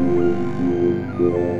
Thank you.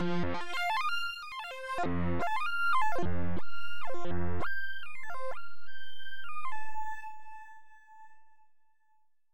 you